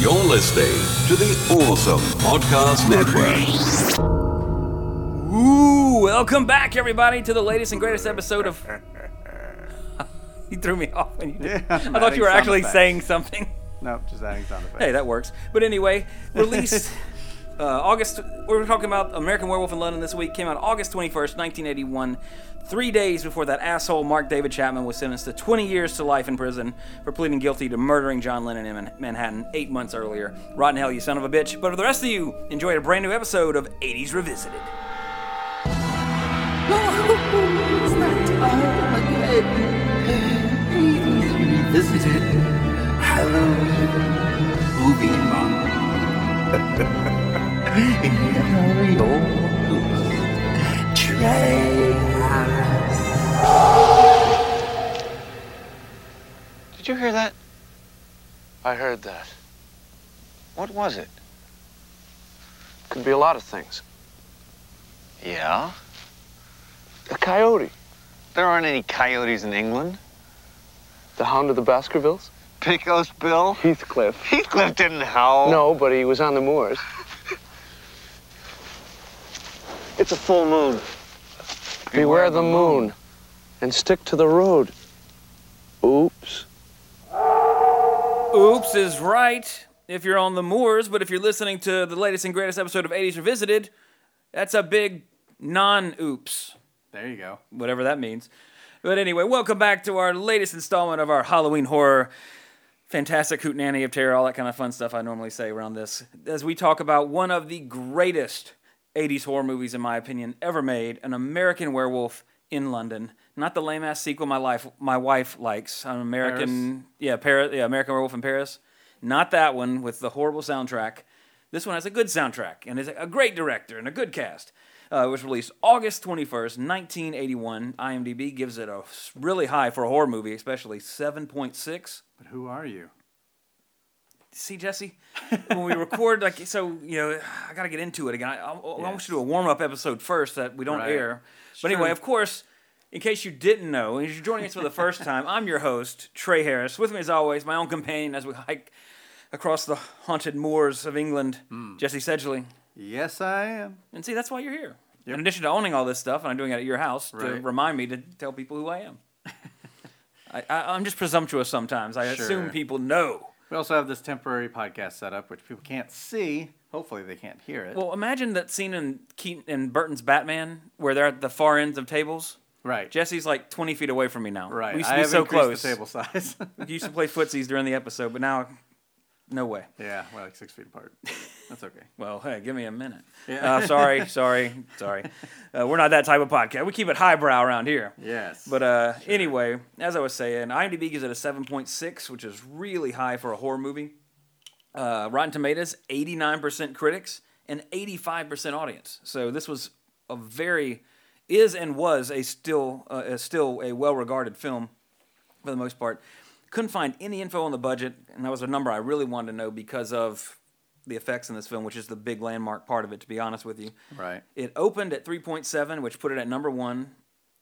You're listening to the Awesome Podcast Network. Ooh, welcome back, everybody, to the latest and greatest episode of. you threw me off when you did. Yeah, I thought you were actually effects. saying something. Nope, just adding sound effects. Hey, that works. But anyway, released uh, August. We were talking about American Werewolf in London this week. Came out August 21st, 1981. Three days before that asshole Mark David Chapman was sentenced to 20 years to life in prison for pleading guilty to murdering John Lennon in Manhattan eight months earlier. Rotten hell, you son of a bitch. But for the rest of you, enjoy a brand new episode of 80s Revisited. It's that time again. 80s Revisited Halloween Movie Month. Here are your hosts, Trey Harris. Did you hear that? I heard that. What was it? Could be a lot of things. Yeah? A coyote. There aren't any coyotes in England. The hound of the Baskervilles. Pecos Bill? Heathcliff. Heathcliff didn't howl. No, but he was on the moors. It's a full moon. Beware the moon. And stick to the road. Oops. Oops is right if you're on the moors, but if you're listening to the latest and greatest episode of 80s Revisited, that's a big non oops, There you go. whatever that means. But anyway, welcome back to our latest installment of our Halloween horror. Fantastic hootenanny of terror, all that kind of fun stuff I normally say around this. As we talk about one of the greatest 80s horror movies, in my opinion, ever made An American Werewolf in London. Not the lame ass sequel my life my wife likes. An American yeah, Paris yeah, American Werewolf in Paris. Not that one with the horrible soundtrack. This one has a good soundtrack and is a great director and a good cast. Uh, it was released August 21st, 1981. IMDb gives it a really high for a horror movie, especially 7.6. But who are you? See, Jesse, when we record, like, so, you know, I got to get into it again. I, I, I want you to do a warm up episode first that we don't Right. air. But anyway, of course, in case you didn't know, and you're joining us for the first time, I'm your host, Trey Harris. With me, as always, my own companion as we hike across the haunted moors of England, Hmm. Jesse Sedgley. Yes, I am. And see, that's why you're here. In addition to owning all this stuff, and I'm doing it at your house to remind me to tell people who I am. I, I, I'm just presumptuous sometimes. I assume people know. We also have this temporary podcast set up, which people can't see. Hopefully, they can't hear it. Well, imagine that scene in Keaton in Burton's Batman where they're at the far ends of tables. right. Jesse's like 20 feet away from me now. right. We used to I be have so increased close. the table size. We used to play footsies during the episode, but now, no way. yeah, we're like six feet apart. That's okay. Well, hey, give me a minute. Yeah. Uh, sorry, sorry, sorry. Uh, we're not that type of podcast. We keep it highbrow around here. Yes. But uh, anyway, as I was saying, IMDb gives it a 7.6, which is really high for a horror movie. Uh, Rotten Tomatoes, 89% critics and 85% audience. So this was a very, is and was a still, uh, a still a well-regarded film for the most part. Couldn't find any info on the budget, and that was a number I really wanted to know because of the effects in this film, which is the big landmark part of it, to be honest with you. right. It opened at 3.7, which put it at number one.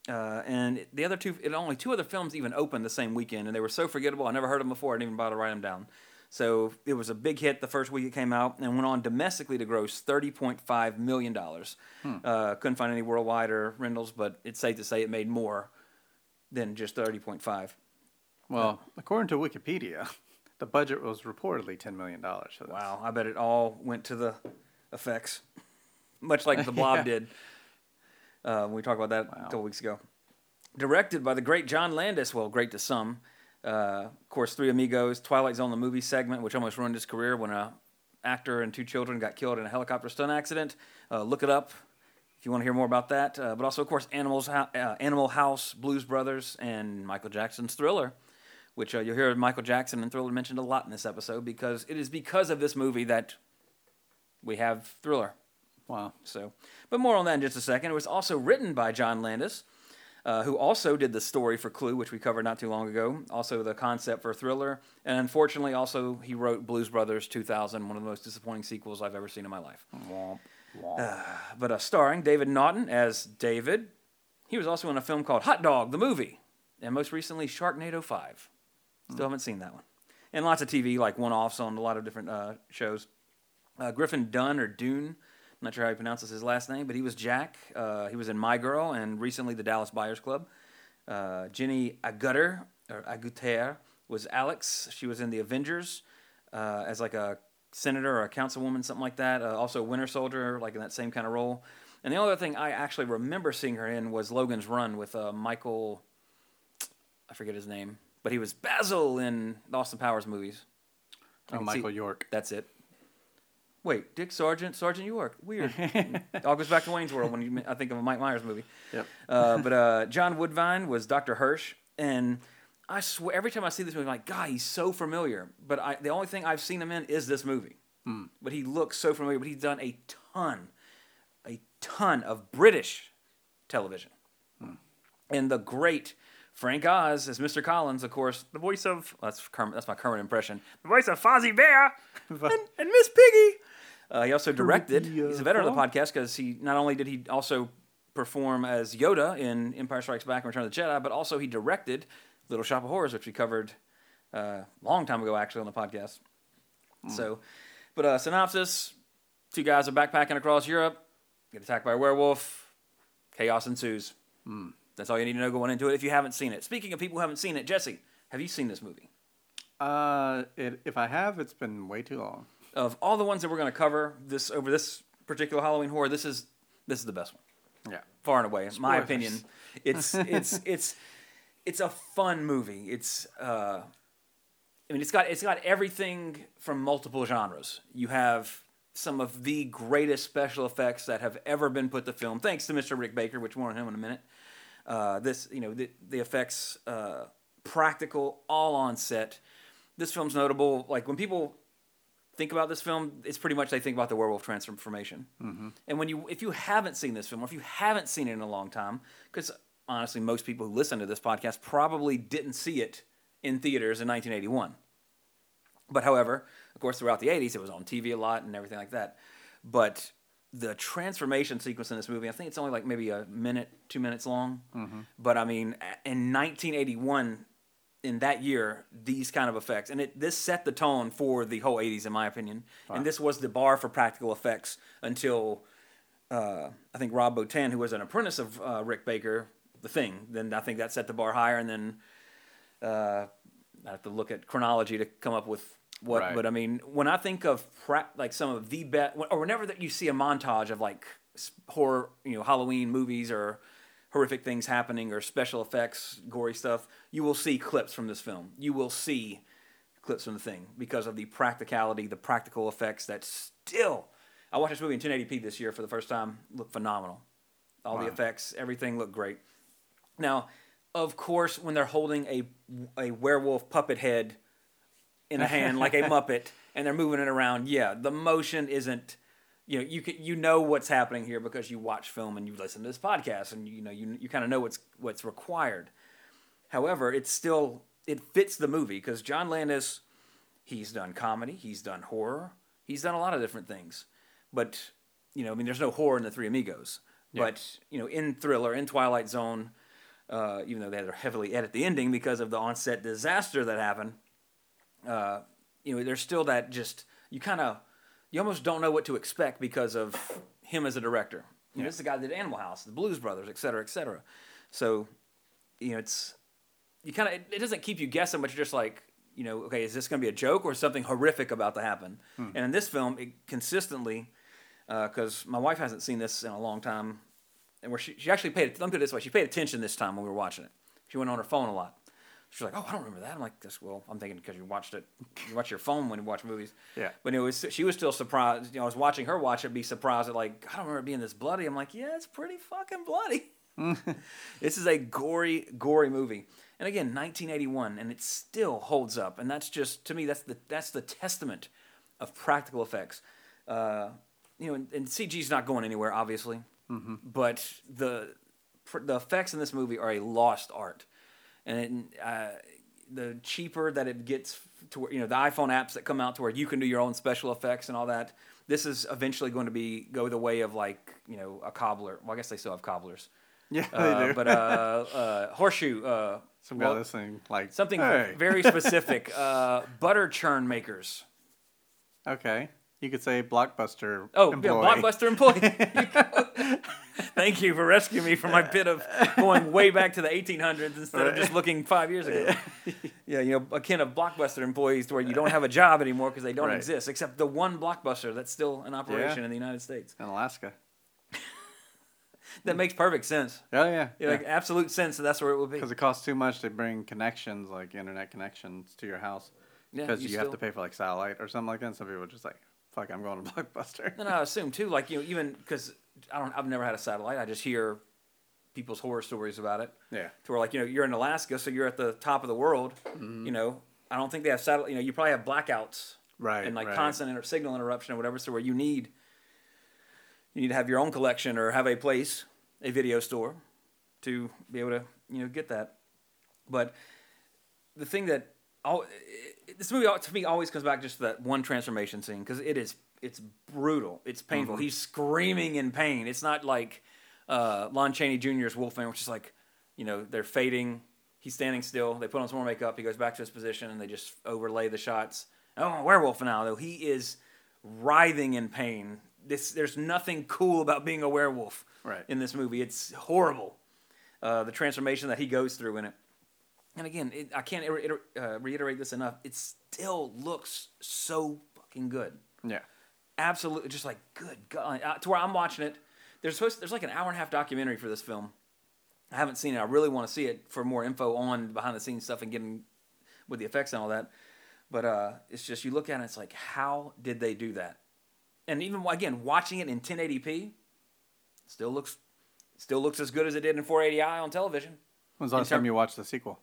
Uh, and the other two, it only two other films even opened the same weekend, and they were so forgettable. I never heard them before. I didn't even bother to write them down. So it was a big hit the first week it came out, and went on domestically to gross 30.5 million dollars. Uh, couldn't find any worldwide or rentals, but it's safe to say it made more than just 30.5. Well, according to Wikipedia, the budget was reportedly $10 million. So Wow, I bet it all went to the effects, much like the Blob Yeah. did. Uh, we talked about that a couple weeks ago. Directed by the great John Landis, well, great to some. Uh, of course, Three Amigos, Twilight Zone, the movie segment, which almost ruined his career when a actor and two children got killed in a helicopter stunt accident. Uh, look it up if you want to hear more about that. Uh, but also, of course, Animals, uh, Animal House, Blues Brothers, and Michael Jackson's Thriller which uh, you'll hear Michael Jackson and Thriller mentioned a lot in this episode because it is because of this movie that we have Thriller. Wow. So, but more on that in just a second. It was also written by John Landis, uh, who also did the story for Clue, which we covered not too long ago. Also the concept for Thriller, and unfortunately, also he wrote Blues Brothers 2000, one of the most disappointing sequels I've ever seen in my life. Womp, womp. But uh, starring David Naughton as David. He was also in a film called Hot Dog, the movie, and most recently Sharknado 5. Still haven't seen that one. and lots of TV, like one-offs on a lot of different uh, shows. Uh, Griffin Dunne or Dune, not sure how he pronounces his last name, but he was Jack. Uh, he was in My Girl and recently the Dallas Buyers Club. Uh, Jenny Agutter or Agutter was Alex. She was in the Avengers uh, as like a senator or a councilwoman, something like that. Uh, also Winter Soldier, like in that same kind of role. And the only other thing I actually remember seeing her in was Logan's Run with Michael. I forget his name, but he was Basil in the Austin Powers movies. Oh, Michael see- York. That's it. Wait, Dick Sargent, Sergeant York. Weird. All goes back to Wayne's World when you, I think of a Mike Myers movie. Yep. Uh, but uh, John Woodvine was Dr. Hirsch, and I swear every time I see this movie, I'm like, God, he's so familiar. But I, the only thing I've seen him in is this movie. But he looks so familiar. But he's done a ton, a ton of British television, and the great Frank Oz as Mr. Collins, of course, the voice of that's Kermit, that's my current impression, the voice of Fozzie Bear and, and Miss Piggy. Uh, he also directed. He's a veteran of the podcast because he not only did he also perform as Yoda in Empire Strikes Back and Return of the Jedi, but also he directed Little Shop of Horrors, which we covered uh, a long time ago actually on the podcast. So, but uh, synopsis: Two guys are backpacking across Europe, get attacked by a werewolf, chaos ensues. That's all you need to know going into it if you haven't seen it. Speaking of people who haven't seen it, Jesse, have you seen this movie? Uh, it, if I have, it's been way too long. Of all the ones that we're going to cover this over this particular Halloween horror, this is this is the best one. Yeah. far and away, in my opinion. It's it's it's it's a fun movie. It's uh, I mean, it's got it's got everything from multiple genres. You have some of the greatest special effects that have ever been put to film, thanks to Mr. Rick Baker, which more on him in a minute. Uh, this you know the the effects uh, practical, all on set. This film's notable. Like when people think about this film, it's pretty much they think about the werewolf transformation. And when you, if you haven't seen this film, or if you haven't seen it in a long time, because honestly, most people who listen to this podcast probably didn't see it in theaters in 1981. But however, of course, throughout the 80s, it was on TV a lot and everything like that. But the transformation sequence in this movie, I think it's only like maybe a minute, two minutes long. But I mean, in 1981, in that year, these kind of effects, and it this set the tone for the whole 80s, in my opinion. And this was the bar for practical effects until uh, I think Rob Bottin, who was an apprentice of uh, Rick Baker, the thing. Then I think that set the bar higher, and then uh, I have to look at chronology to come up with what. Right. But I mean, when I think of pra- like some of the best, or whenever that you see a montage of like horror, you know, Halloween movies or horrific things happening or special effects, gory stuff, you will see clips from this film. You will see clips from the thing because of the practicality, the practical effects that still. I watched this movie in 1080p this year for the first time. Looked phenomenal. All the effects, everything looked great. Now, of course, when they're holding a a werewolf puppet head in a hand like a muppet and they're moving it around, yeah, the motion isn't. You know, you can, you know what's happening here because you watch film and you listen to this podcast and you know you you kind of know what's what's required. However, it's still it fits the movie because John Landis, he's done comedy, he's done horror, he's done a lot of different things. But you know, I mean, there's no horror in the Three Amigos. But you know, in Thriller, in Twilight Zone, uh, even though they had to heavily edit the ending because of the onset disaster that happened, uh, you know, there's still that just you kind of you almost don't know what to expect because of him as a director. You know, this is the guy that did Animal House, the Blues Brothers, et cetera, et cetera. So, you know, it's you kind of it, it doesn't keep you guessing, but you're just like, you know, okay, is this going to be a joke or something horrific about to happen? And in this film, it consistently, because my wife hasn't seen this in a long time, and where she, she actually paid. Let me put it this way: she paid attention this time when we were watching it. She went on her phone a lot. She's like, "Oh, I don't remember that." I'm like, "This well, I'm thinking because you watched it, you watch your phone when you watch movies." Yeah. But it was she was still surprised. You know, I was watching her watch it, be surprised at like, I don't remember it being this bloody. I'm like, yeah, it's pretty fucking bloody. this is a gory, gory movie. And again, 1981, and it still holds up. And that's just to me, that's the that's the testament of practical effects. Uh, you know, and, and CG's not going anywhere, obviously, but the the effects in this movie are a lost art, and it, uh, the cheaper that it gets to where you know the iPhone apps that come out to where you can do your own special effects and all that. This is eventually going to be go the way of like you know a cobbler. Well, I guess they still have cobblers. Yeah, Uh, they do. but uh, uh, horseshoe, uh, Some guy Well, listening, like Something Hey. very specific. uh, butter churn makers. Okay, you could say blockbuster. Oh, employee. yeah, Blockbuster employee. Thank you for rescuing me from my pit of going way back to the 1800s instead of just looking five years ago. yeah, you know, akin of Blockbuster employees to where you don't have a job anymore because they don't Right. exist, except the one Blockbuster that's still in operation in the United States. in Alaska. That makes perfect sense. Oh yeah, Yeah, Like absolute sense that that's where it would be. Because it costs too much to bring connections, like internet connections, to your house. Yeah, Because you you, have to pay for like satellite or something like that. And some people are just like, "Fuck, I'm going to Blockbuster." And I assume too, like you know, even because I don't, I've never had a satellite. I just hear people's horror stories about it. Yeah. To where like you know you're in Alaska, so you're at the top of the world. Mm-hmm. You know, I don't think they have satellite. You know, you probably have blackouts. Right, And like right. constant inter- signal interruption or whatever. So where you need, you need to have your own collection or have a place, a video store, to be able to you know get that. But the thing that al- this movie to me always comes back just to that one transformation scene because it is it's brutal, it's painful. Mm-hmm. He's screaming in pain. It's not like uh, Lon Chaney Jr.'s Wolfman, which is like you know they're fading. He's standing still. They put on some more makeup. He goes back to his position, and they just overlay the shots. Oh, werewolf now, though. He is writhing in pain. This there's nothing cool about being a werewolf Right. in this movie. It's horrible. Uh, the transformation that he goes through in it. And again, it, I can't uh, reiterate this enough. It still looks so fucking good. Yeah. Absolutely, just like good God. Uh, to where I'm watching it. There's supposed to, there's like an hour and a half documentary for this film. I haven't seen it. I really want to see it for more info on behind the scenes stuff and getting with the effects and all that. But uh, it's just you look at it, it's like how did they do that? And even again, watching it in 1080p, still looks still looks as good as it did in 480i on television. When's the last term- time you watched the sequel?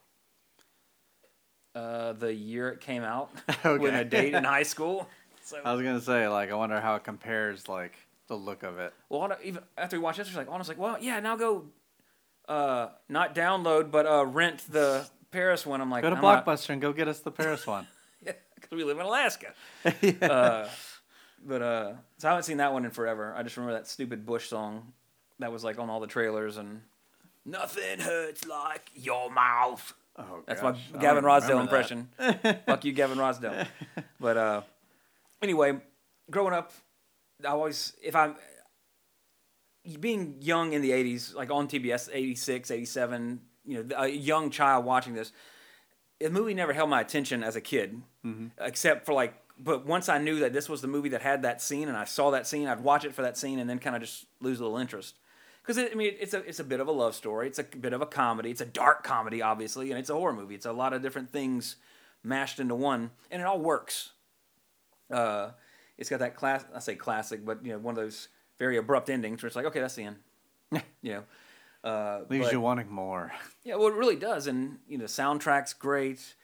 Uh, the year it came out, Okay. with a date in high school. So I was gonna say, like, I wonder how it compares, like, the look of it. Well, even after we watched this, she's like, Anna's like, well, yeah, now go, uh, not download, but uh, rent the Paris one. I'm like, Go to I'm not- Blockbuster and go get us the Paris one. yeah, because we live in Alaska. uh, but uh, so I haven't seen that one in forever. I just remember that stupid Bush song that was like on all the trailers and nothing hurts like your mouth. Oh, That's gosh, my Gavin Rossdale impression. Fuck you, Gavin Rossdale. But uh, anyway, growing up, I always if I'm being young in the '80s, like on TBS, '86, '87, you know, a young child watching this, the movie never held my attention as a kid, mm-hmm. except for like. But once I knew that this was the movie that had that scene, and I saw that scene, I'd watch it for that scene, and then kind of just lose a little interest. Because I mean, it's a it's a bit of a love story. It's a bit of a comedy. It's a dark comedy, obviously, and it's a horror movie. It's a lot of different things mashed into one, and it all works. Uh, it's got that class. I say classic, but you know, one of those very abrupt endings where it's like, okay, that's the end. you know, uh, Leaves but- you wanting more. yeah, well, it really does, and you know, soundtrack's great.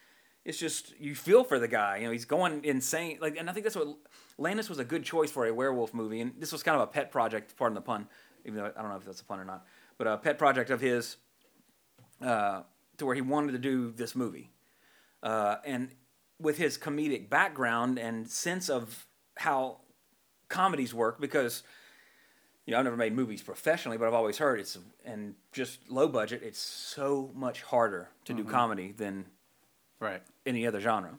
It's just you feel for the guy. You know, he's going insane. Like, and I think that's what Landis was a good choice for a werewolf movie, and this was kind of a pet project. Pardon the pun, even though I don't know if that's a pun or not, but a pet project of his, uh, to where he wanted to do this movie, uh, and with his comedic background and sense of how comedies work, because you know, I've never made movies professionally, but I've always heard it's and just low budget. It's so much harder to do mm-hmm. comedy than Right. any other genre.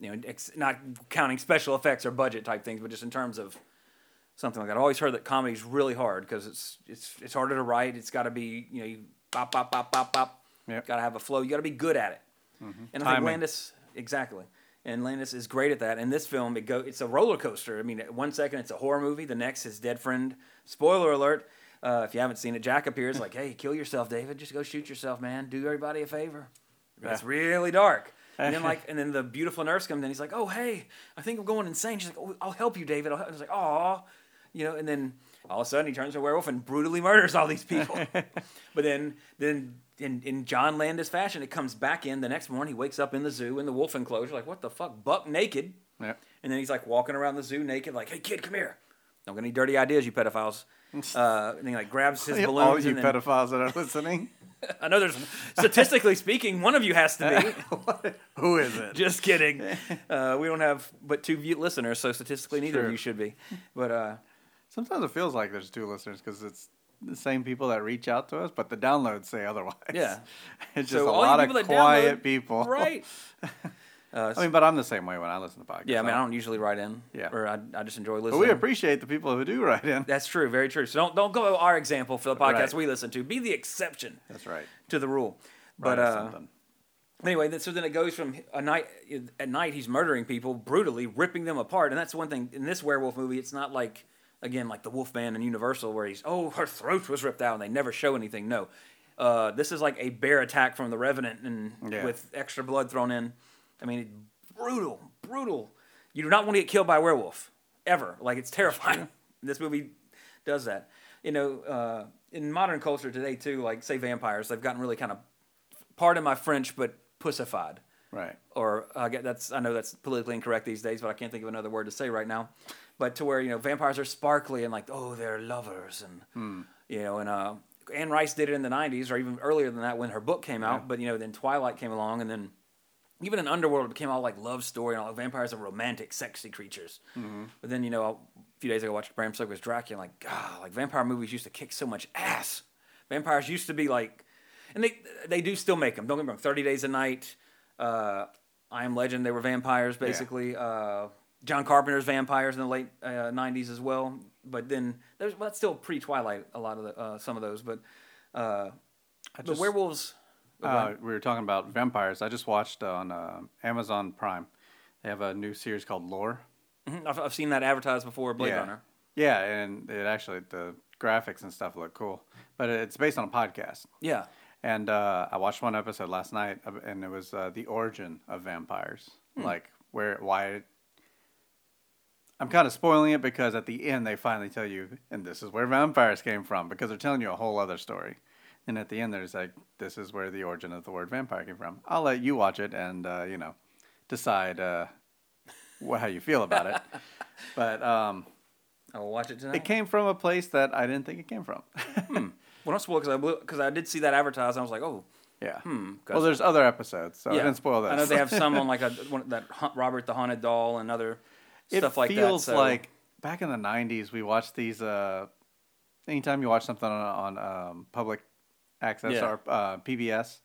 You know, ex- not counting special effects or budget type things, but just in terms of something like that. I've always heard that comedy's really hard because it's it's it's harder to write. It's got to be you know you pop pop pop pop pop. Yep. Got to have a flow. You got to be good at it. Mm-hmm. And I think. Landis exactly. And Landis is great at that. In this film, it go it's a roller coaster. I mean, one second it's a horror movie, the next his dead friend. Spoiler alert: uh, if you haven't seen it, Jack appears like, "Hey, kill yourself, David. Just go shoot yourself, man. Do everybody a favor." It's really dark. And then like, and then the beautiful nurse comes in. He's like, "Oh, hey, I think I'm going insane." She's like, "Oh, I'll help you, David." I'll help. He's like, "Aw," you know. And then all of a sudden, he turns to a werewolf and brutally murders all these people. but then, then in in John Landis fashion, it comes back in the next morning. He wakes up in the zoo in the wolf enclosure, like, "What the fuck?" Buck naked. Yep. And then he's like walking around the zoo naked, like, "Hey, kid, come here." Don't get any dirty ideas, you pedophiles. Uh, and he like grabs his balloons. All you then, pedophiles that are listening. I know there's statistically speaking, one of you has to be. Who is it? Just kidding. Uh, we don't have but two listeners, so statistically neither of you should be. But uh, Sometimes it feels like there's two listeners because it's the same people that reach out to us, but the downloads say otherwise. Yeah. it's just So a lot of quiet download- people. Right. Uh, I mean, but I'm the same way when I listen to podcasts. yeah, I mean, I don't usually write in. Yeah. Or I, I just enjoy But listening. we appreciate the people who do write in. That's true. Very true. So don't don't go our example for the podcast Right. we listen to. Be the exception That's right. to the rule. But uh, anyway, so then it goes from a night at night he's murdering people brutally, ripping them apart, and that's one thing in this werewolf movie. It's not like again like the Wolfman and Universal where he's oh her throat was ripped out and they never show anything. No, uh, this is like a bear attack from the Revenant and Yeah. with extra blood thrown in. I mean, brutal, brutal. You do not want to get killed by a werewolf ever. Like it's terrifying. this movie does that. You know, uh, in modern culture today too, like say vampires, they've gotten really kind of pardon my French, but pussified. Right. Or I get that's I know that's politically incorrect these days, but I can't think of another word to say right now. But to where you know vampires are sparkly and like oh they're lovers and you know and uh, Anne Rice did it in the '90s or even earlier than that when her book came out. But you know then Twilight came along and then even in Underworld it became all like love story and all vampires are romantic, sexy creatures. But then you know a few days ago I watched Bram Stoker's Dracula like God like vampire movies used to kick so much ass. Vampires used to be like and they they do still make them. Don't get me wrong. Thirty Days a Night, uh, I Am Legend. They were vampires basically. Uh, John Carpenter's vampires in the late uh, '90s as well. But then there's well, that's still pre Twilight. A lot of the uh, some of those, but uh, the just- werewolves. oh, Uh, we were talking about vampires. I just watched on uh, Amazon Prime. They have a new series called Lore. Mhm, I've, I've seen that advertised before. Blade yeah. Runner. Yeah, and it actually the graphics and stuff look cool. But it's based on a podcast. Yeah. And uh, I watched one episode last night, and it was uh, the origin of vampires, Hmm. like where why. I'm kind of spoiling it because at the end they finally tell you, and this is where vampires came from, because they're telling you a whole other story. And at the end, there's like, this is where the origin of the word vampire came from. I'll let you watch it and uh, you know, decide uh, wh- how you feel about it. but um, I will watch it tonight. it came from a place that I didn't think it came from. well, don't spoil because I because I did see that advertised. And I was like, oh, yeah. hmm. Well, there's other episodes, so I didn't spoil that. I know they have some on like a one, that Hunt, Robert the Haunted Doll and other stuff like that. feels so- like back in the 90s we watched these uh anytime you watch something on, on um, public access Yeah. or uh, pbs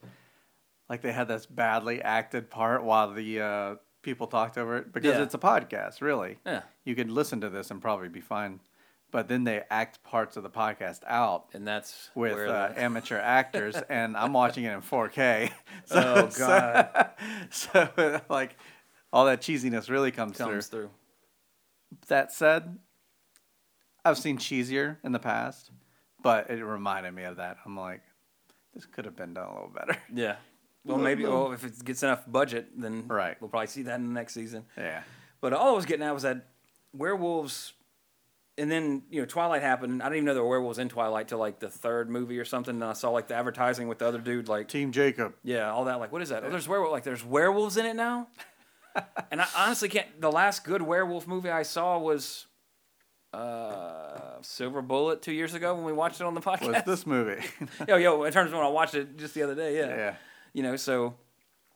like they had this badly acted part while the uh, people talked over it because Yeah. it's a podcast really Yeah. you could listen to this and probably be fine but then they act parts of the podcast out and that's with uh, amateur actors and i'm watching it in 4k so, Oh, God. so, so, like all that cheesiness really comes, comes through through. That said, I've seen cheesier in the past, but it reminded me of that. I'm like, this could have been done a little better. Yeah. Well, maybe. Well, if it gets enough budget, then Right. we'll probably see that in the next season. Yeah. But all I was getting at was that werewolves, and then you know Twilight happened. I didn't even know there were werewolves in Twilight till like the third movie or something. And I saw like the advertising with the other dude, like Team Jacob. yeah, all that. Like, what is that? Oh, there's werewolf. Like, there's werewolves in it now. and I honestly can't. The last good werewolf movie I saw was uh, Silver Bullet two years ago when we watched it on the podcast. Was this movie? yo, yo, in terms of when I watched it just the other day, yeah. yeah. You know, so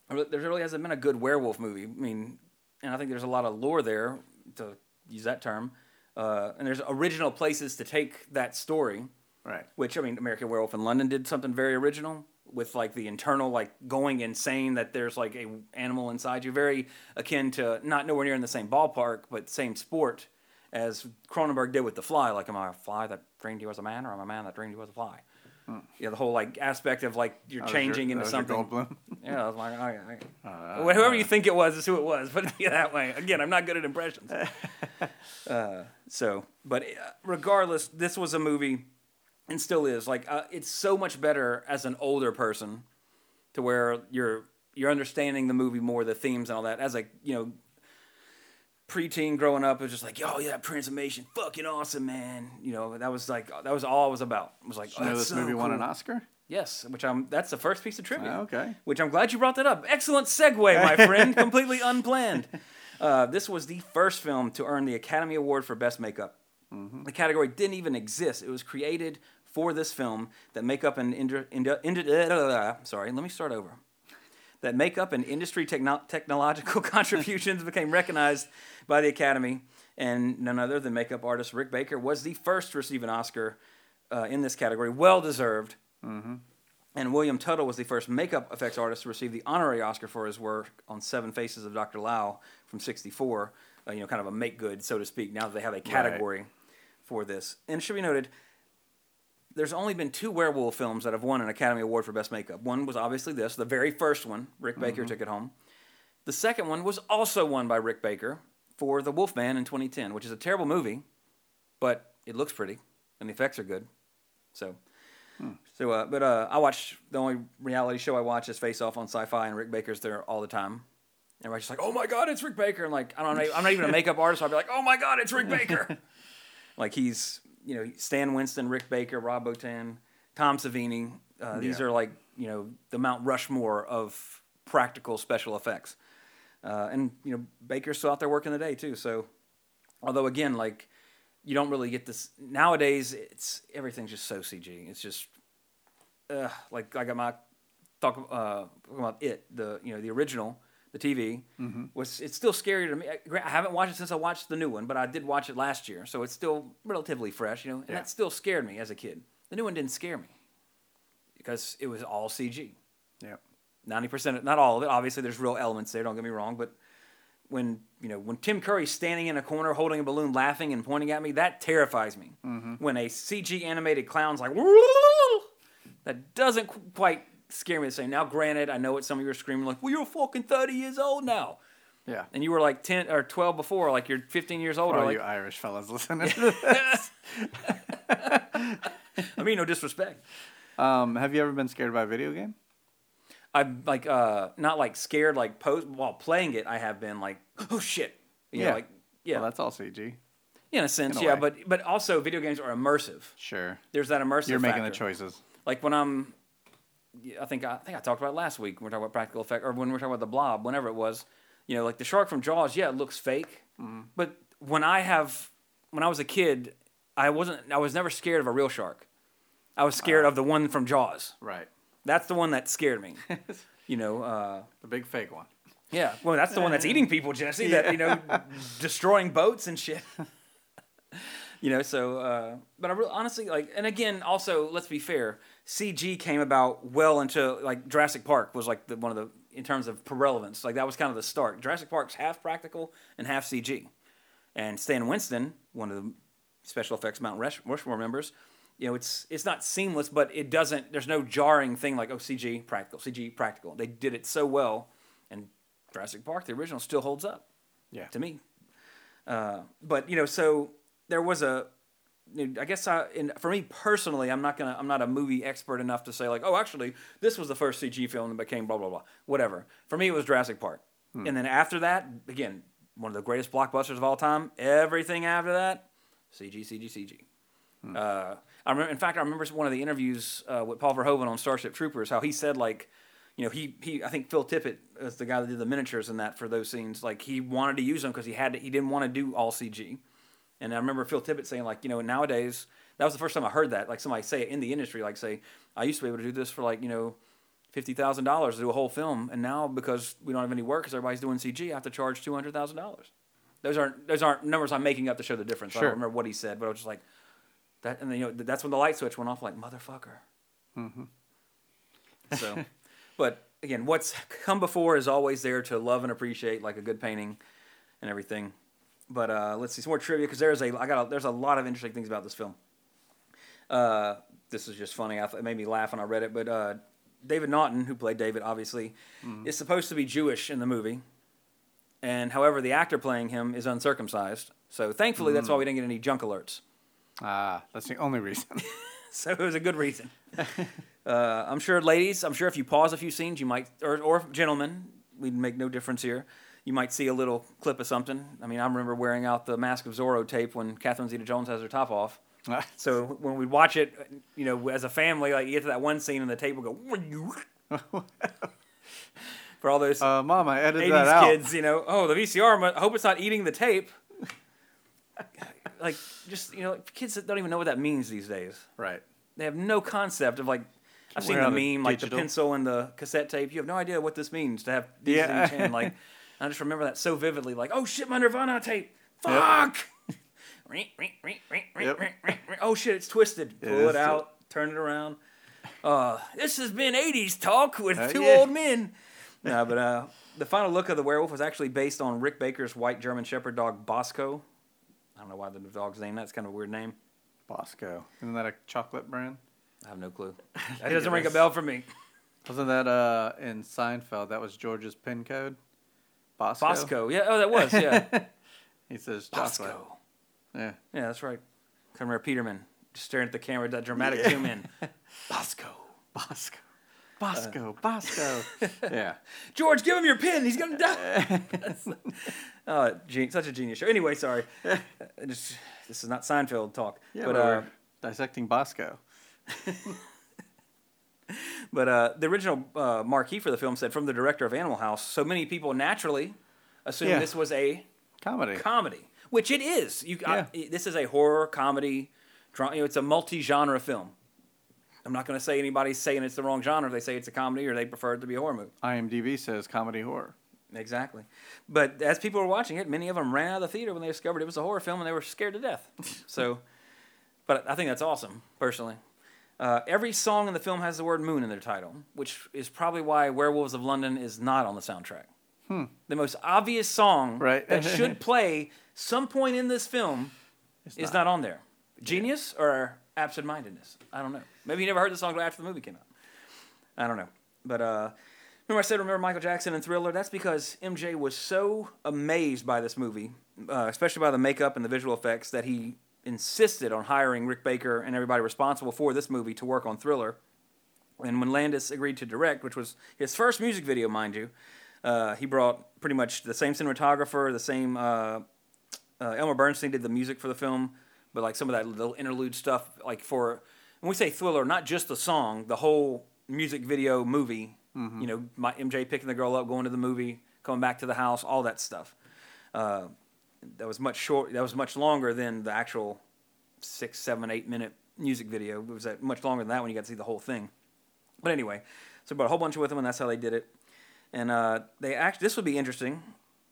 there really hasn't been a good werewolf movie. I mean, and I think there's a lot of lore there, to use that term. Uh, and there's original places to take that story, Right. which, I mean, American Werewolf in London did something very original with like the internal, like going insane that there's like a animal inside you, very akin to not nowhere near in the same ballpark, but same sport as Cronenberg did with The Fly. Like, am I a fly that dreamed he was a man, or am I a man that dreamed he was a fly? Yeah, the whole like aspect of like you're That your- changing that into something. Yeah, I was like, I, I, Uh, whoever you think it was is who it was. Put it that way. Again, I'm not good at impressions. uh, so, but uh, regardless, this was a movie, and still is. Like, uh, it's so much better as an older person, to where you're you're understanding the movie more, the themes and all that. As a you know, preteen growing up, it was just like, oh yeah, transformation, fucking awesome, man. You know, that was like that was all it was about. It was like, oh, you know this so movie won an. Oscar? Yes, which I'm. That's the first piece of trivia. Ah, okay. Which I'm glad you brought that up. Excellent segue, my friend. Completely unplanned. Uh, this was the first film to earn the Academy Award for Best Makeup. Mm-hmm. The category didn't even exist. It was created for this film. That makeup and indru- indu- indu- sorry, let me start over. That makeup and industry techno- technological contributions became recognized by the Academy, and none other than makeup artist Rick Baker was the first to receive an Oscar uh, in this category, well deserved. And William Tuttle was the first makeup effects artist to receive the honorary Oscar for his work on Seven Faces of Dr. Lao from '64. Uh, you know, kind of a make good, so to speak. Now that they have a category for this, and it should be noted, there's only been two werewolf films that have won an Academy Award for Best Makeup. One was obviously this, the very first one. Rick Baker took it home. The second one was also won by Rick Baker for The Wolfman in 2010, which is a terrible movie, but it looks pretty and the effects are good. So, so, uh, but uh, I watch the only reality show I watch is Face Off on Sci-Fi, and Rick Baker's there all the time. And everybody's just like, "Oh my God, it's Rick Baker!" And like, I don't know, I'm not even a makeup artist, so I'll be like, "Oh my God, it's Rick Baker!" like he's, you know, Stan Winston, Rick Baker, Rob Bottin, Tom Savini. Uh, these Yeah. are like, you know, the Mount Rushmore of practical special effects. Uh, and you know, Baker's still out there working the day too. So, although again, like you don't really get this nowadays. It's everything's just so CG. It's just uh, like I got my talk uh, talking about it. The you know the original, the TV mm-hmm. was it's still scary to me. I haven't watched it since I watched the new one, but I did watch it last year, so it's still relatively fresh. You know, and Yeah. that still scared me as a kid. The new one didn't scare me because it was all CG Yep. ninety percent, not all of it. Obviously, there's real elements there. Don't get me wrong, but when you know when Tim Curry's standing in a corner holding a balloon, laughing and pointing at me, that terrifies me. Mm-hmm. When a CG animated clown's like, that doesn't qu- quite scare me the same. Now, granted, I know what some of you are screaming like, "Well, you're fucking thirty years old now," Yeah. and you were like ten or twelve before, like you're fifteen years old. All like, you Irish fellas listening to this. I mean, no disrespect. Um, have you ever been scared by a video game? I'm like uh not like scared like post while playing it. I have been like, oh shit, you know, Yeah. like yeah. Well, that's all CG. In a sense, In a yeah, way. but but also video games are immersive. Sure. There's that immersive. You're making the choices. Like when I'm, I think I, I think I talked about it last week. When we we're talking about practical effect, or when we're talking about the blob, whenever it was, you know, like the shark from Jaws. Yeah, it looks fake, Mm-hmm. but when I have, when I was a kid, I wasn't. I was never scared of a real shark. I was Uh. scared of the one from Jaws. Right. That's the one that scared me. you know. Uh, The big fake one. yeah, well, that's the one that's eating people, Jesse. That you know, destroying boats and shit. you know, so uh, but I really, honestly like, and again, also let's be fair. CG came about well into like Jurassic Park was like the, one of the in terms of relevance. Like that was kind of the start. Jurassic Park's half practical and half CG, and Stan Winston, one of the special effects Mount Rushmore members. You know, it's it's not seamless, but it doesn't. There's no jarring thing like oh CG practical, CG practical. They did it so well, and Jurassic Park, the original, still holds up Yeah. to me. Uh, but you know, so there was a. I guess I, in, for me personally, I'm not gonna. I'm not a movie expert enough to say like, oh, actually, this was the first CG film that became blah blah blah. Whatever. For me, it was Jurassic Park, and then after that, again, one of the greatest blockbusters of all time. Everything after that, CG, CG, CG. Uh, I remember, in fact, I remember one of the interviews uh, with Paul Verhoeven on Starship Troopers, how he said like, you know, he he I think Phil Tippett is the guy that did the miniatures and that for those scenes. Like he wanted to use them because he had to, he didn't want to do all CG. And I remember Phil Tippett saying like, you know, nowadays that was the first time I heard that. Like somebody say it in the industry, like say, I used to be able to do this for like you know. Fifty thousand dollars to do a whole film, and now because we don't have any work, because everybody's doing CG, I have to charge two hundred thousand dollars. Those aren't those aren't numbers I'm making up to show the difference. Sure. I don't remember what he said, but I was just like, that, and then you know that's when the light switch went off. Like motherfucker. Mm-hmm. So, but again, what's come before is always there to love and appreciate, like a good painting and everything. But uh, let's see some more trivia because there's a I got a, there's a lot of interesting things about this film. Uh, this is just funny. I th- it made me laugh when I read it. But uh, David Naughton, who played David, obviously, is supposed to be Jewish in the movie, and however, the actor playing him is uncircumcised. So thankfully, that's why we didn't get any junk alerts. Ah, that's the only reason. So it was a good reason. uh, I'm sure, ladies, I'm sure if you pause a few scenes, you might, or, or gentlemen, we'd make no difference here. You might see a little clip of something. I mean, I remember wearing out the Mask of Zorro tape when Catherine Zeta-Jones has her top off. So when we watch it, you know, as a family, like you get to that one scene and the tape will go. For all those uh, Mom, I edited that 80s out. kids, you know, oh, the VCR, I hope it's not eating the tape. like, just, you know, like, kids that don't even know what that means these days. Right. They have no concept of, like, I've seen the meme, like the pencil and the cassette tape. You have no idea what this means to have these Yeah. in hand. Like, I just remember that so vividly. Like, oh shit, my Nirvana tape. Fuck. Oh shit, it's twisted. Pull it twi- out, turn it around. Uh, this has been 80s talk with Uh, two yeah. old men. No, but uh, the final look of the werewolf was actually based on Rick Baker's white German Shepherd dog Bosco. I don't know why the dog's name. That's kind of a weird name. Bosco. Isn't that a chocolate brand? I have no clue. That doesn't ring a bell for me. Wasn't that uh, in Seinfeld? That was George's pin code? Bosco? Bosco. Yeah. Oh, that was. Yeah. He says chocolate. Bosco. Yeah. Yeah, that's right. Come here, Peterman, just staring at the camera. That dramatic zoom in. Bosco. Bosco. Bosco. Bosco. yeah. George, give him your pin. He's gonna die. Oh, gen- such a genius show. Anyway, sorry. Uh, just, this is not Seinfeld talk. Yeah, but uh, we're dissecting Bosco. But uh, the original uh, marquee for the film said from the director of Animal House. So many people naturally assumed Yeah. this was a Comedy. comedy, which it is. You, I- this is a horror comedy. You know, it's a multi-genre film. I'm not going to say anybody's saying it's the wrong genre. if They say it's a comedy or they prefer it to be a horror movie. IMDb says comedy horror. Exactly. But as people were watching it, many of them ran out of the theater when they discovered it was a horror film and they were scared to death. so, but I think that's awesome, personally. Uh, every song in the film has the word moon in their title, which is probably why Werewolves of London is not on the soundtrack. The most obvious song Right. that should play some point in this film is not. on there. Genius or absent mindedness? I don't know. Maybe you never heard the song after the movie came out. I don't know. But uh, remember I said remember Michael Jackson and Thriller? That's because MJ was so amazed by this movie, uh, especially by the makeup and the visual effects, that he insisted on hiring Rick Baker and everybody responsible for this movie to work on Thriller. And when Landis agreed to direct, which was his first music video, mind you, uh, he brought pretty much the same cinematographer, the same. Uh, uh, Elmer Bernstein did the music for the film, but like some of that little interlude stuff, like for when we say thriller, not just the song, the whole music video movie. You know, my MJ picking the girl up, going to the movie, coming back to the house, all that stuff. That was much short. That was much longer than the actual six, seven, eight minute music video. It was uh, much longer than that when you got to see the whole thing. But anyway, so brought a whole bunch of with them, and that's how they did it. And uh, they actually, this would be interesting,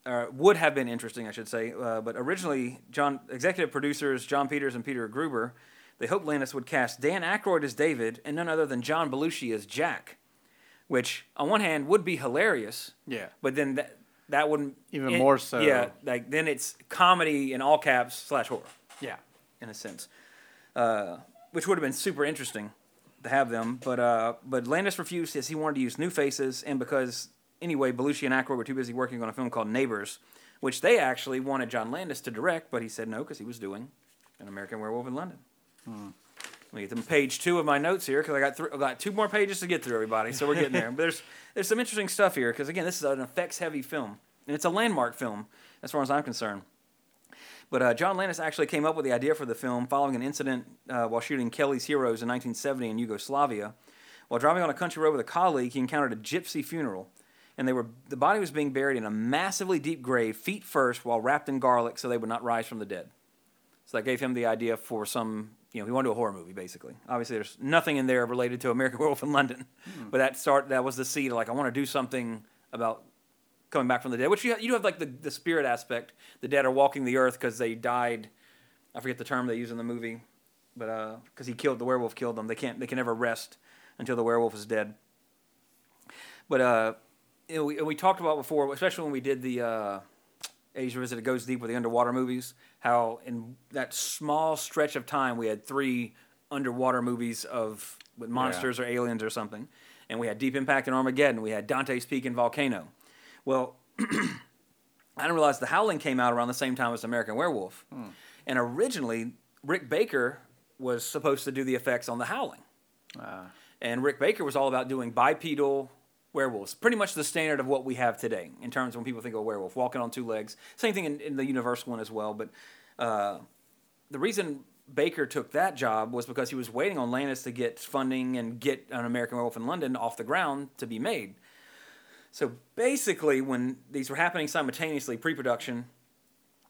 or would have been interesting, I should say. Uh, but originally, John executive producers Jon Peters and Peter Gruber, they hoped Landis would cast Dan Aykroyd as David and none other than John Belushi as Jack, which on one hand would be hilarious, Yeah. but then that that wouldn't Even it- more so. Yeah, like then it's comedy in all caps slash horror Yeah. in a sense, uh, which would have been super interesting to have them. But uh, but Landis refused as he wanted to use new faces, and because anyway, Belushi and Aykroyd were too busy working on a film called Neighbors, which they actually wanted John Landis to direct, but he said no because he was doing an American Werewolf in London. Let me get to page two of my notes here because I got thr I got two more pages to get through, everybody. So we're getting there. but there's there's some interesting stuff here because again, this is an effects heavy film and it's a landmark film as far as I'm concerned. But uh, John Landis actually came up with the idea for the film following an incident uh, while shooting Kelly's Heroes in 1970 in Yugoslavia. While driving on a country road with a colleague, he encountered a gypsy funeral, and they were the body was being buried in a massively deep grave, feet first, while wrapped in garlic, so they would not rise from the dead. So that gave him the idea for some, you know, he wanted to do a horror movie basically. Obviously, there's nothing in there related to American Werewolf in London, but that start that was the seed. Like I want to do something about coming back from the dead. Which you you do have like the, the spirit aspect. The dead are walking the earth because they died. I forget the term they use in the movie, but because he killed the werewolf, killed them. They can't they can never rest until the werewolf is dead. But uh, you know, we, we talked about before, especially when we did the uh, 80s Revisited Goes Deep with the underwater movies, how in that small stretch of time we had three underwater movies of with monsters or aliens or something. And we had Deep Impact and Armageddon. We had Dante's Peak and Volcano. Well, I didn't realize The Howling came out around the same time as American Werewolf. Hmm. And originally, Rick Baker was supposed to do the effects on The Howling. Ah. And Rick Baker was all about doing bipedal werewolves, pretty much the standard of what we have today in terms of when people think of a werewolf, walking on two legs. Same thing in, in the Universal one as well. But uh, the reason Baker took that job was because he was waiting on Landis to get funding and get an American Werewolf in London off the ground to be made. So basically, when these were happening simultaneously, pre-production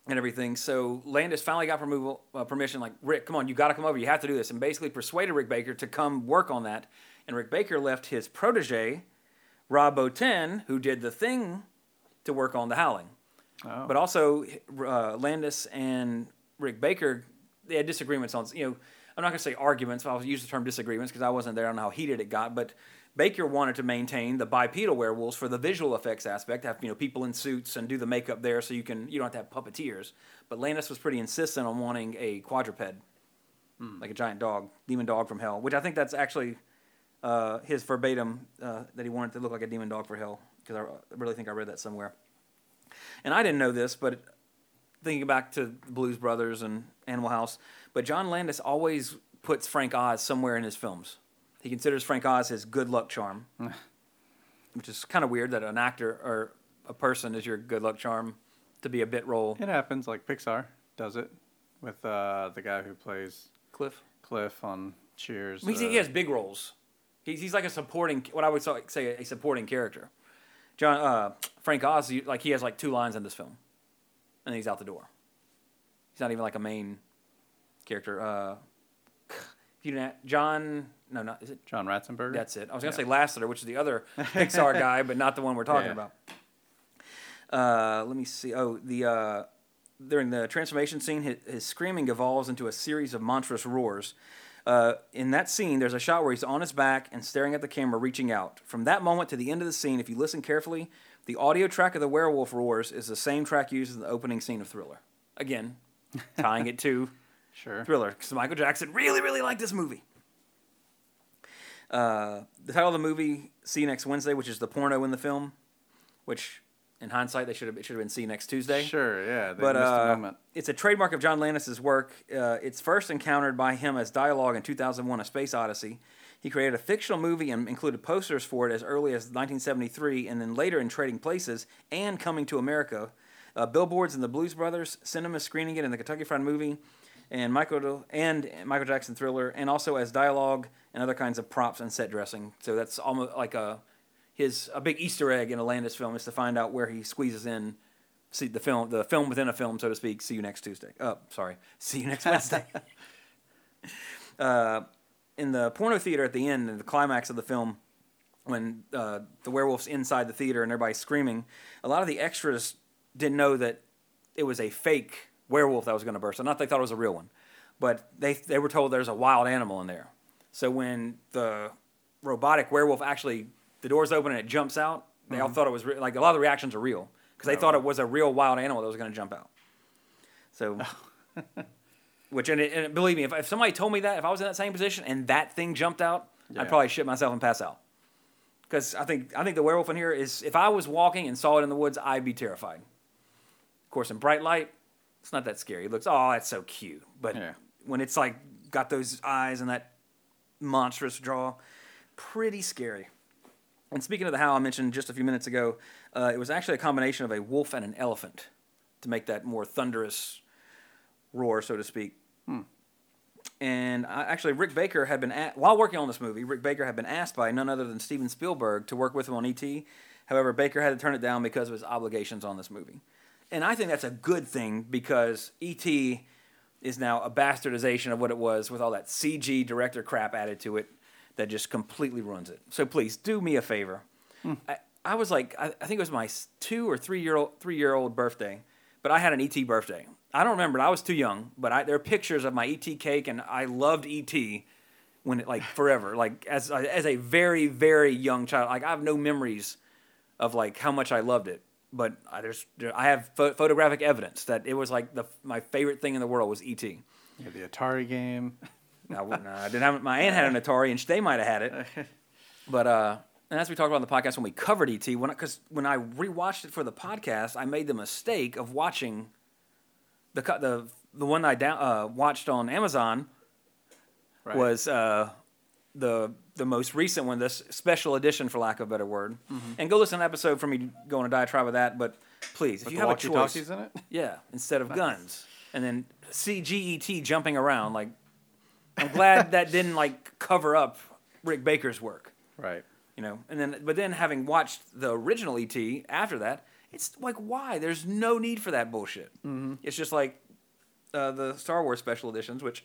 and everything, so Landis finally got removal, uh, permission. Like Rick, come on, you got to come over. You have to do this, and basically persuaded Rick Baker to come work on that. And Rick Baker left his protege, Rob Bottin, who did the thing, to work on The Howling. Oh. But also, uh, Landis and Rick Baker, they had disagreements on you know. I'm not going to say arguments. I'll use the term disagreements because I wasn't there. I don't know how heated it got, but Baker wanted to maintain the bipedal werewolves for the visual effects aspect, have you know people in suits and do the makeup there, so you can you don't have to have puppeteers. But Landis was pretty insistent on wanting a quadruped, like a giant dog, demon dog from hell, which I think that's actually uh, his verbatim uh, that he wanted to look like a demon dog for hell because I really think I read that somewhere. And I didn't know this, but thinking back to the Blues Brothers and Animal House, but John Landis always puts Frank Oz somewhere in his films. He considers Frank Oz his good luck charm, which is kind of weird that an actor or a person is your good luck charm to be a bit role. It happens. Like Pixar does it with uh, the guy who plays Cliff. Cliff on Cheers. Uh, he has big roles. He's, he's like a supporting, what I would say, a supporting character. John uh, Frank Oz, like he has like two lines in this film, and he's out the door. He's not even like a main character. Uh, if you didn't, John, no, not is it? John Ratzenberger. That's it. I was gonna Yeah. say Lasseter, which is the other Pixar guy, but not the one we're talking Yeah. about. Uh, let me see. Oh, the uh, during the transformation scene, his, his screaming evolves into a series of monstrous roars. Uh, in that scene, there's a shot where he's on his back and staring at the camera, reaching out. From that moment to the end of the scene, if you listen carefully, the audio track of the werewolf roars is the same track used in the opening scene of Thriller. Again, tying it to Sure. Thriller, because Michael Jackson really, really liked this movie. Uh, the title of the movie, "See You Next Wednesday," which is the porno in the film, which in hindsight they should have it should have been seen Next Tuesday." Sure. Yeah. They but uh, moment. it's a trademark of John Landis's work. Uh, it's first encountered by him as dialogue in 2001: A Space Odyssey. He created a fictional movie and included posters for it as early as 1973, and then later in Trading Places and Coming to America. Uh, billboards and the Blues Brothers, cinema screening it in the Kentucky Fried Movie, and Michael and Michael Jackson Thriller, and also as dialogue and other kinds of props and set dressing. So that's almost like a his a big Easter egg in a Landis film is to find out where he squeezes in see the film the film within a film, so to speak. See you next Tuesday. Oh, sorry. See you next Wednesday. uh, in the porno theater at the end, in the climax of the film, when uh, the werewolf's inside the theater and everybody's screaming, a lot of the extras didn't know that it was a fake werewolf that was going to burst. Not they thought it was a real one, but they they were told there's a wild animal in there. So when the robotic werewolf actually the doors open and it jumps out, they all mm-hmm. thought it was re- like a lot of the reactions are real because they thought it was a real wild animal that was going to jump out. So, oh. which and, it, and believe me, if, if somebody told me that if I was in that same position and that thing jumped out, Yeah. I'd probably shit myself and pass out. Because I think I think the werewolf in here is if I was walking and saw it in the woods, I'd be terrified. Of course, in bright light, it's not that scary. It looks oh that's so cute, but Yeah. when it's like got those eyes and that monstrous jaw, pretty scary. And speaking of the how I mentioned just a few minutes ago, uh, it was actually a combination of a wolf and an elephant to make that more thunderous roar, so to speak. And I, actually, Rick Baker had been at, while working on this movie. Rick Baker had been asked by none other than Steven Spielberg to work with him on ET. However, Baker had to turn it down because of his obligations on this movie. And I think that's a good thing because ET is now a bastardization of what it was with all that CG director crap added to it that just completely ruins it. So please do me a favor. Hmm. I, I was like, I, I think it was my two or three year old three year old birthday, but I had an ET birthday. I don't remember. I was too young, but I, there are pictures of my ET cake, and I loved ET when it like forever, like as as a very very young child. Like I have no memories of like how much I loved it, but I there's I have pho- photographic evidence that it was like the my favorite thing in the world was ET. Yeah, the Atari game. I, wouldn't- I didn't have my aunt had an Atari and they might have had it, but uh, and as we talked about in the podcast when we covered ET, when because when I rewatched it for the podcast, I made the mistake of watching the the the one I down, uh, watched on Amazon Right. was uh, the the most recent one, this special edition, for lack of a better word. And go listen to an episode for me going to diatribe with that. But please, if you have a choice, in it. yeah, instead of guns, and then CGET jumping around. Like, I'm glad that didn't like cover up Rick Baker's work, Right. you know. And then, but then having watched the original ET after that, it's like, why? There's no need for that bullshit. Mm-hmm. It's just like uh, the Star Wars special editions, which,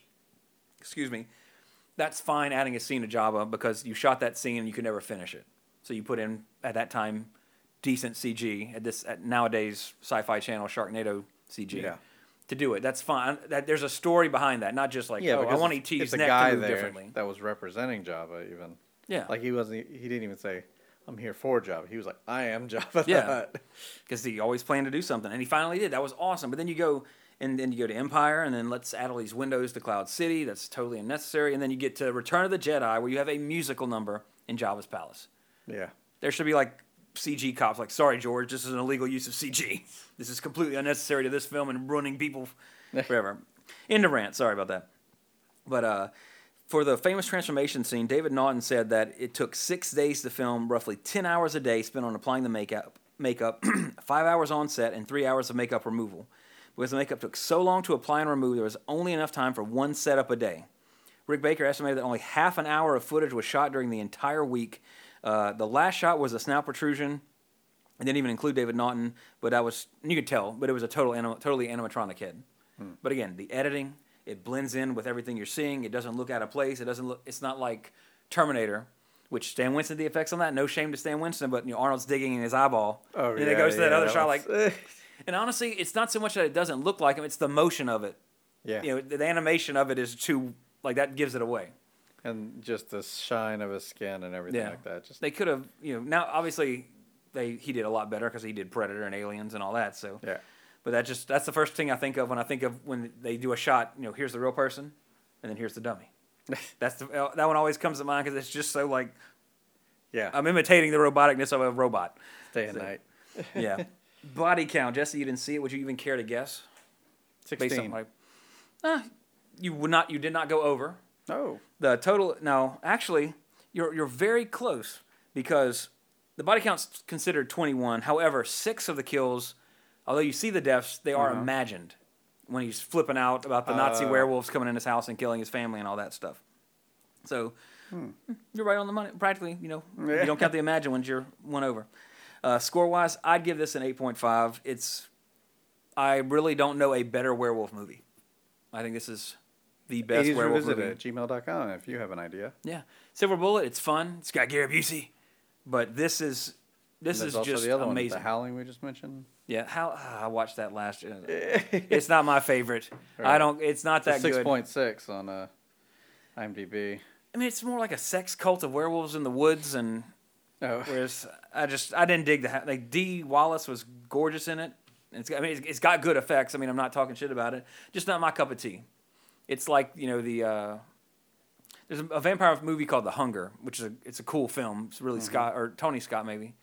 excuse me, that's fine adding a scene to Jabba because you shot that scene and you could never finish it. So you put in at that time decent CG at this at nowadays Sci-Fi Channel Sharknado CG Yeah. To do it. That's fine. That there's a story behind that, not just like oh, I want it's- ET's it's a neck guy to move there differently. that was representing Jabba even. Yeah, Like he wasn't. He didn't even say, "I'm here for Jabba." He was like, "I am Jabba." Yeah. that." because he always planned to do something, and he finally did. That was awesome. But then you go and then you go to Empire, and then let's add all these windows to Cloud City. That's totally unnecessary. And then you get to Return of the Jedi, where you have a musical number in Jabba's palace. yeah. There should be like CG cops, like, sorry, George, this is an illegal use of CG. This is completely unnecessary to this film and ruining people forever. End of rant. Sorry about that. But uh, for the famous transformation scene, David Naughton said that it took six days to film, roughly 10 hours a day spent on applying the makeup, makeup five hours on set, and three hours of makeup removal. Because the makeup took so long to apply and remove, there was only enough time for one setup a day. Rick Baker estimated that only half an hour of footage was shot during the entire week. Uh, the last shot was a snout protrusion. It didn't even include David Naughton, but that was you could tell, but it was a total totally animatronic head. But again, the editing it blends in with everything you're seeing. It doesn't look out of place. It doesn't look. It's not like Terminator, which Stan Winston did the effects on that. No shame to Stan Winston, but you know Arnold's digging in his eyeball. Oh and yeah. then it goes to that yeah, other shot was- like. And honestly, it's not so much that it doesn't look like him; it's the motion of it. yeah. You know, the, the animation of it is too like that gives it away. And just the shine of his skin and everything Yeah. like that. Just They could have, you know, now obviously they he did a lot better because he did Predator and Aliens and all that. So, yeah. but that just that's the first thing I think of when I think of when they do a shot. You know, here's the real person, and then here's the dummy. That's the uh, that one always comes to mind because it's just so like Yeah. I'm imitating the roboticness of a robot. Day and so- night. Yeah. Body count, Jesse. You didn't see it. Would you even care to guess? Based on Sixteen. like, uh, you would not. You did not go over. Oh. The total no, actually, you're you're very close because the body count's considered 21. However, six of the kills, although you see the deaths, they are imagined. When he's flipping out about the Nazi Uh. werewolves coming in his house and killing his family and all that stuff. So you're right on the money. Practically, you know, Yeah. you don't count the imagine ones. You're one over. Uh, score wise, I'd give this an 8.5. It's I really don't know a better werewolf movie. I think this is the best 80s werewolf Revisited movie. at gmail.com if you have an idea. Yeah, Silver Bullet. It's fun. It's got Gary Busey, but this is this is also just the other one, amazing. The Howling we just mentioned. yeah, how ah, I watched that last year. it's not my favorite. I don't. It's not that Six good. point six on uh, IMDb. I mean, it's more like a sex cult of werewolves in the woods, and Oh, whereas I just I didn't dig the like Dee Wallace was gorgeous in it. It's got, I mean, it's, it's got good effects. I mean, I'm not talking shit about it. Just not my cup of tea. It's like you know the. Uh, there's a, a vampire movie called The Hunger, which is a it's a cool film. It's Ridley Scott or Tony Scott maybe,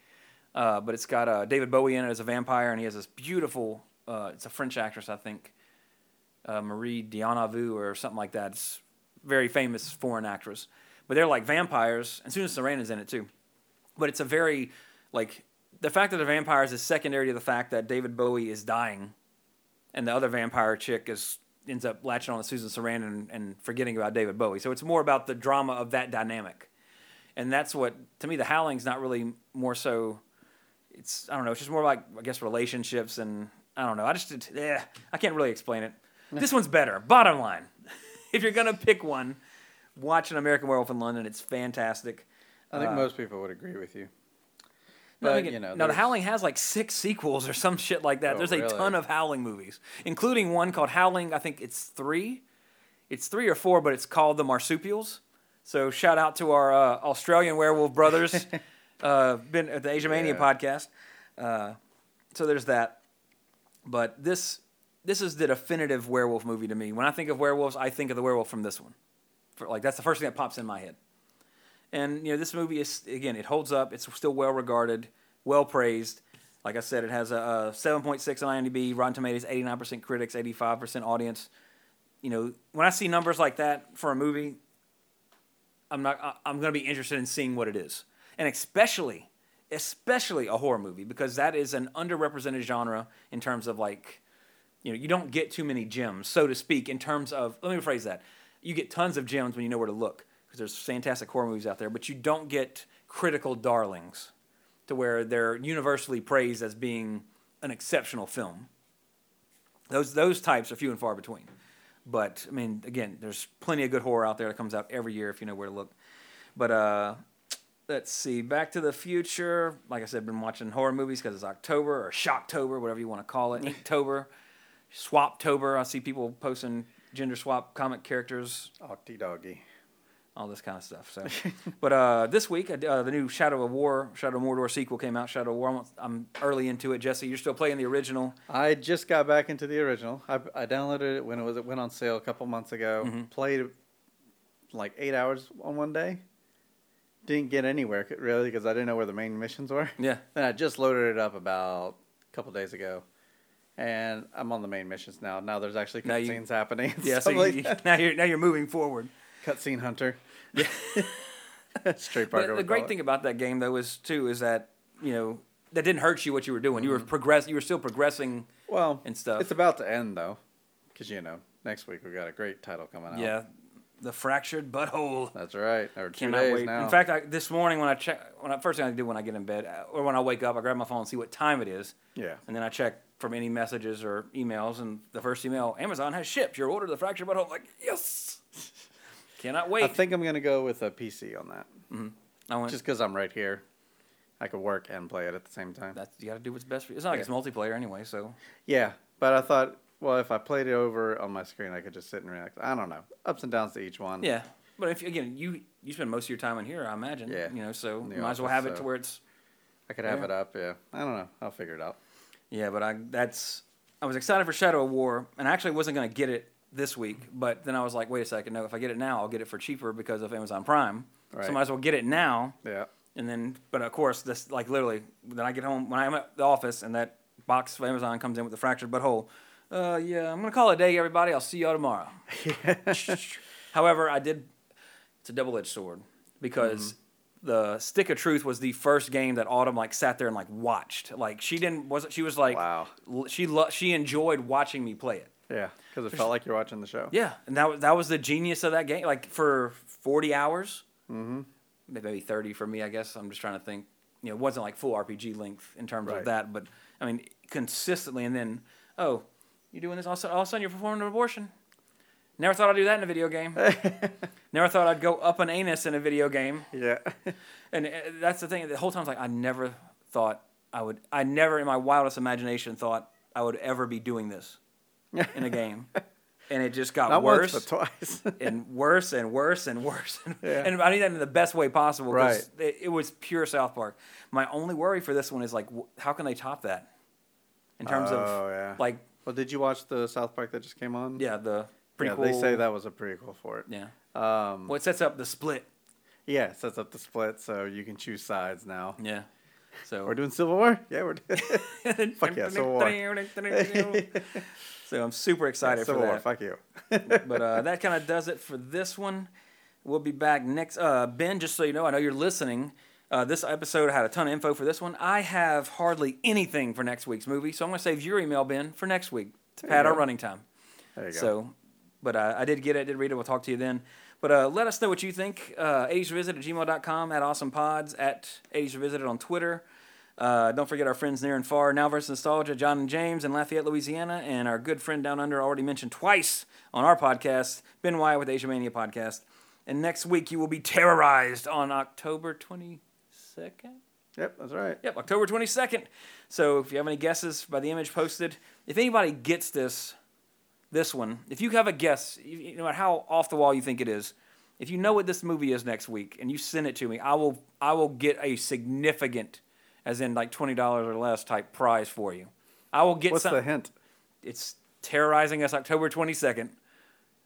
uh, but it's got uh, David Bowie in it as a vampire, and he has this beautiful. Uh, it's a French actress, I think, uh, Marie Deneuve or something like that. It's a very famous foreign actress, but they're like vampires, and Susan Sarandon's in it too. But it's a very like the fact that they're vampires is secondary to the fact that David Bowie is dying, and the other vampire chick is ends up latching on to Susan Sarandon and, and forgetting about David Bowie. So it's more about the drama of that dynamic, and that's what to me the Howling's not really more so. It's I don't know. It's just more like I guess relationships and I don't know. I just yeah I can't really explain it. This one's better. Bottom line, if you're gonna pick one, watch an American Werewolf in London. It's fantastic. I think Uh, most people would agree with you. No, But, you know, no, The Howling has like six sequels or some shit like that. Oh, There's a ton of Howling movies, including one called Howling. I think it's three. It's three or four, but it's called The Marsupials. So shout out to our uh, Australian werewolf brothers, uh, been at the Asia Mania Yeah. podcast. Uh, so there's that. But this this is the definitive werewolf movie to me. When I think of werewolves, I think of the werewolf from this one. For, like that's the first thing that pops in my head. And you know, this movie is again, it holds up. It's still well regarded, well praised. Like I said, it has a, a 7.6 on IMDb, Rotten Tomatoes, 89% critics, 85% audience. You know, when I see numbers like that for a movie, I'm not. I'm going to be interested in seeing what it is, and especially, especially a horror movie because that is an underrepresented genre in terms of like, you know, you don't get too many gems, so to speak, in terms of. Let me rephrase that. You get tons of gems when you know where to look because there's fantastic horror movies out there, but you don't get critical darlings to where they're universally praised as being an exceptional film. Those those types are few and far between. But I mean, again, there's plenty of good horror out there that comes out every year if you know where to look. But uh, let's see, Back to the Future. Like I said, been watching horror movies because it's October or Shocktober, whatever you want to call it. Inktober. Swaptober. I see people posting gender swap comic characters, Octy doggy. All this kind of stuff. So, but uh, this week, uh, the new Shadow of War, Shadow of Mordor sequel came out. Shadow of War. I'm, early into it. Jesse, you're still playing the original. I just got back into the original. I, I downloaded it when it was it went on sale a couple months ago. Mm-hmm. Played like eight hours on one day. Didn't get anywhere really because I didn't know where the main missions were. Yeah. Then I just loaded it up about a couple days ago, and I'm on the main missions now. Now there's actually cutscenes happening. Yeah. So you, like now you're now you're moving forward. Cutscene hunter. Straight Parker. the would great thing about that game though is too is that you know that didn't hurt you what you were doing. You were mm-hmm. progress. You were still progressing. well and stuff. It's about to end though, because you know next week we got a great title coming out. Yeah. The fractured butthole. that's right. Or two Cannot days wait. now. In fact, I, this morning when I check, when I first thing I do when I get in bed or when I wake up, I grab my phone and see what time it is, yeah. and then I check from any messages or emails. And the first email, Amazon has shipped your order. To the fractured butthole. I'm like yes. Cannot wait. I think I'm gonna go with a PC on that, mm-hmm. I went, just because I'm right here. I could work and play it at the same time. that's you got to do what's best for you. It's not like it's multiplayer anyway, so Yeah, but I thought, well, if I played it over on my screen, I could just sit and relax. I don't know, ups and downs to each one. yeah. But if again, you you spend most of your time in here, I imagine. Yeah, You know, so in the you might as well office, have it to where it's I could have Yeah. it up. Yeah, I don't know. I'll figure it out. Yeah, but I that's I was excited for Shadow of War, and I actually wasn't gonna get it this week, but then I was like, wait a second, no, if I get it now, I'll get it for cheaper because of Amazon Prime. So I might as well get it now, Yeah. and then, but of course, this like literally, then I get home when I'm at the office and that box of Amazon comes in with the fractured butthole. Uh, yeah, I'm gonna call it a day, everybody. I'll see y'all tomorrow. However, I did. It's a double-edged sword because Mm-hmm. the Stick of Truth was the first game that Autumn like sat there and like watched. Like she didn't wasn't she was like Wow. she lo- she enjoyed watching me play it. Yeah, because it felt like you're watching the show. Yeah, and that was that was the genius of that game. Like for forty hours, mm-hmm. maybe thirty for me. I guess I'm just trying to think. You know, it wasn't like full RPG length in terms Right. of that, but I mean consistently. And then, oh, you're doing this? All of a sudden, all of a sudden you're performing an abortion. Never thought I'd do that in a video game. never thought I'd go up an anus in a video game. Yeah. And uh, that's the thing. The whole time I was like, I never thought I would. I never, in my wildest imagination, thought I would ever be doing this in a game. And it just got Not worse once, twice. and worse and worse and worse. Yeah. And I mean that in the best way possible. Right. It, it was pure South Park. My only worry for this one is like, wh- how can they top that? In terms Oh, of yeah. like, well, did you watch the South Park that just came on? yeah, the Yeah, prequel. they say that was a prequel for it. Yeah. Um, Well, it sets up the split. yeah, it sets up the split, so you can choose sides now. Yeah. So We're doing Civil War? Yeah, we're doing Fuck yeah, Civil War. So I'm super excited Civil for War, that. fuck you. but uh, that kind of does it for this one. We'll be back next. Uh, ben, just so you know, I know you're listening. Uh, this episode had a ton of info for this one. I have hardly anything for next week's movie, so I'm going to save your email, Ben, for next week to pad our running time. There you go. So, but uh, I did get it, I did read it. We'll talk to you then. But uh, let us know what you think. Uh, 80srevisit at gmail.com, at awesomepods, at 80srevisited on Twitter. Uh, don't forget our friends near and far, Now versus Nostalgia, John and James in Lafayette, Louisiana, and our good friend down under, already mentioned twice on our podcast, Ben Wyatt with Asia Mania podcast. And next week you will be terrorized on October 22nd? Yep, that's right. Yep, October 22nd. So if you have any guesses by the image posted, if anybody gets this, this one, if you have a guess, you- you- no matter how off the wall you think it is, if you know what this movie is next week and you send it to me, I will I will get a significant, as in like twenty dollars or less type prize for you. I will get What's some. the hint? It's terrorizing us October 22nd,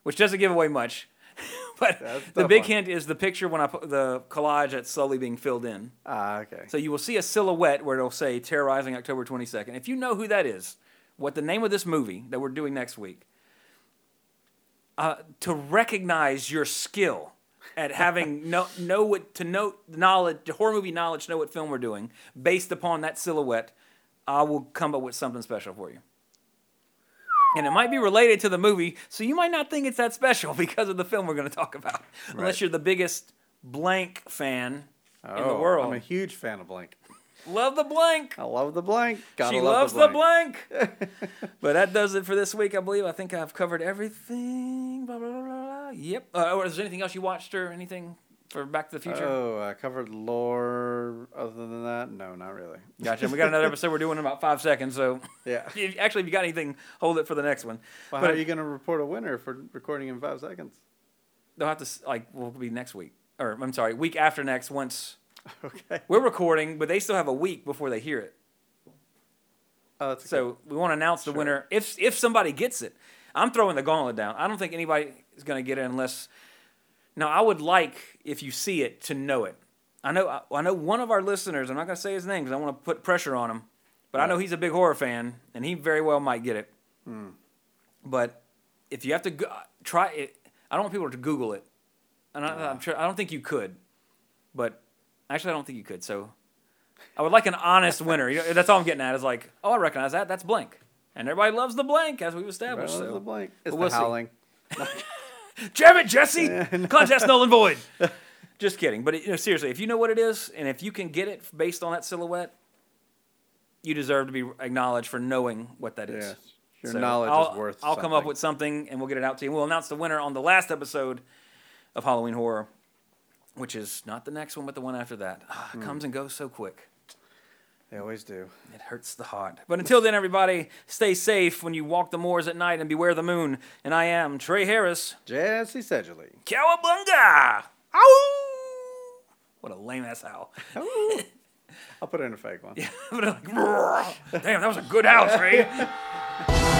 which doesn't give away much. but That's the big one. hint is the picture when I put the collage that's slowly being filled in. Ah, okay. So you will see a silhouette where it'll say terrorizing October 22nd. If you know who that is, what the name of this movie that we're doing next week, uh, to recognize your skill at having no know what to know the knowledge horror movie knowledge know what film we're doing based upon that silhouette i will come up with something special for you. And it might be related to the movie so you might not think it's that special because of the film we're going to talk about unless you're the biggest blank fan in the Oh, world I'm a huge fan of Blank. Love the blank I love the Blank. Gotta she love loves the blank. blank. but that does it for this week, I believe. I think I've covered everything. Blah, blah, blah, blah. Yep. Uh, or is there anything else you watched or anything for Back to the Future? Oh, I covered lore. Other than that, no, not really. Gotcha. We got another episode we're doing in about five seconds. So, Yeah. if- actually, if you got anything, hold it for the next one. Well, But- how are you going to report a winner for recording in five seconds? They'll have to like will be next week, or I'm sorry, week after next. Once Okay. we're recording, but they still have a week before they hear it. Oh, that's So we want to announce the winner if if somebody gets it. I'm throwing the gauntlet down. I don't think anybody is going to get it unless. Now I would like if you see it to know it. I know I, I know one of our listeners. I'm not going to say his name because I want to put pressure on him, but I know he's a big horror fan and he very well might get it. Hmm. But if you have to go, try it, I don't want people to Google it. And I, I'm sure I don't think you could, but actually I don't think you could. So I would like an honest winner. You know, that's all I'm getting at. Is like, oh, I recognize that. That's blank, and everybody loves the blank as we've established. Well, so. the blank. It's we'll see. howling. Damn it, Jesse! Contest null and void. Just kidding. But you know, seriously, if you know what it is, and if you can get it based on that silhouette, you deserve to be acknowledged for knowing what that is. Yes. Your So knowledge I'll, is worth. Something. I'll come up with something, and we'll get it out to you. We'll announce the winner on the last episode of Halloween Horror, which is not the next one, but the one after that. Ah, it comes and goes so quick. They always do. It hurts the heart. But until then, everybody, stay safe when you walk the moors at night and beware the moon. And I am Trey Harris. Jesse Sedgley. Cowabunga! Ow! What a lame ass howl. I'll put in a fake one. But like, Damn, that was a good howl, Trey.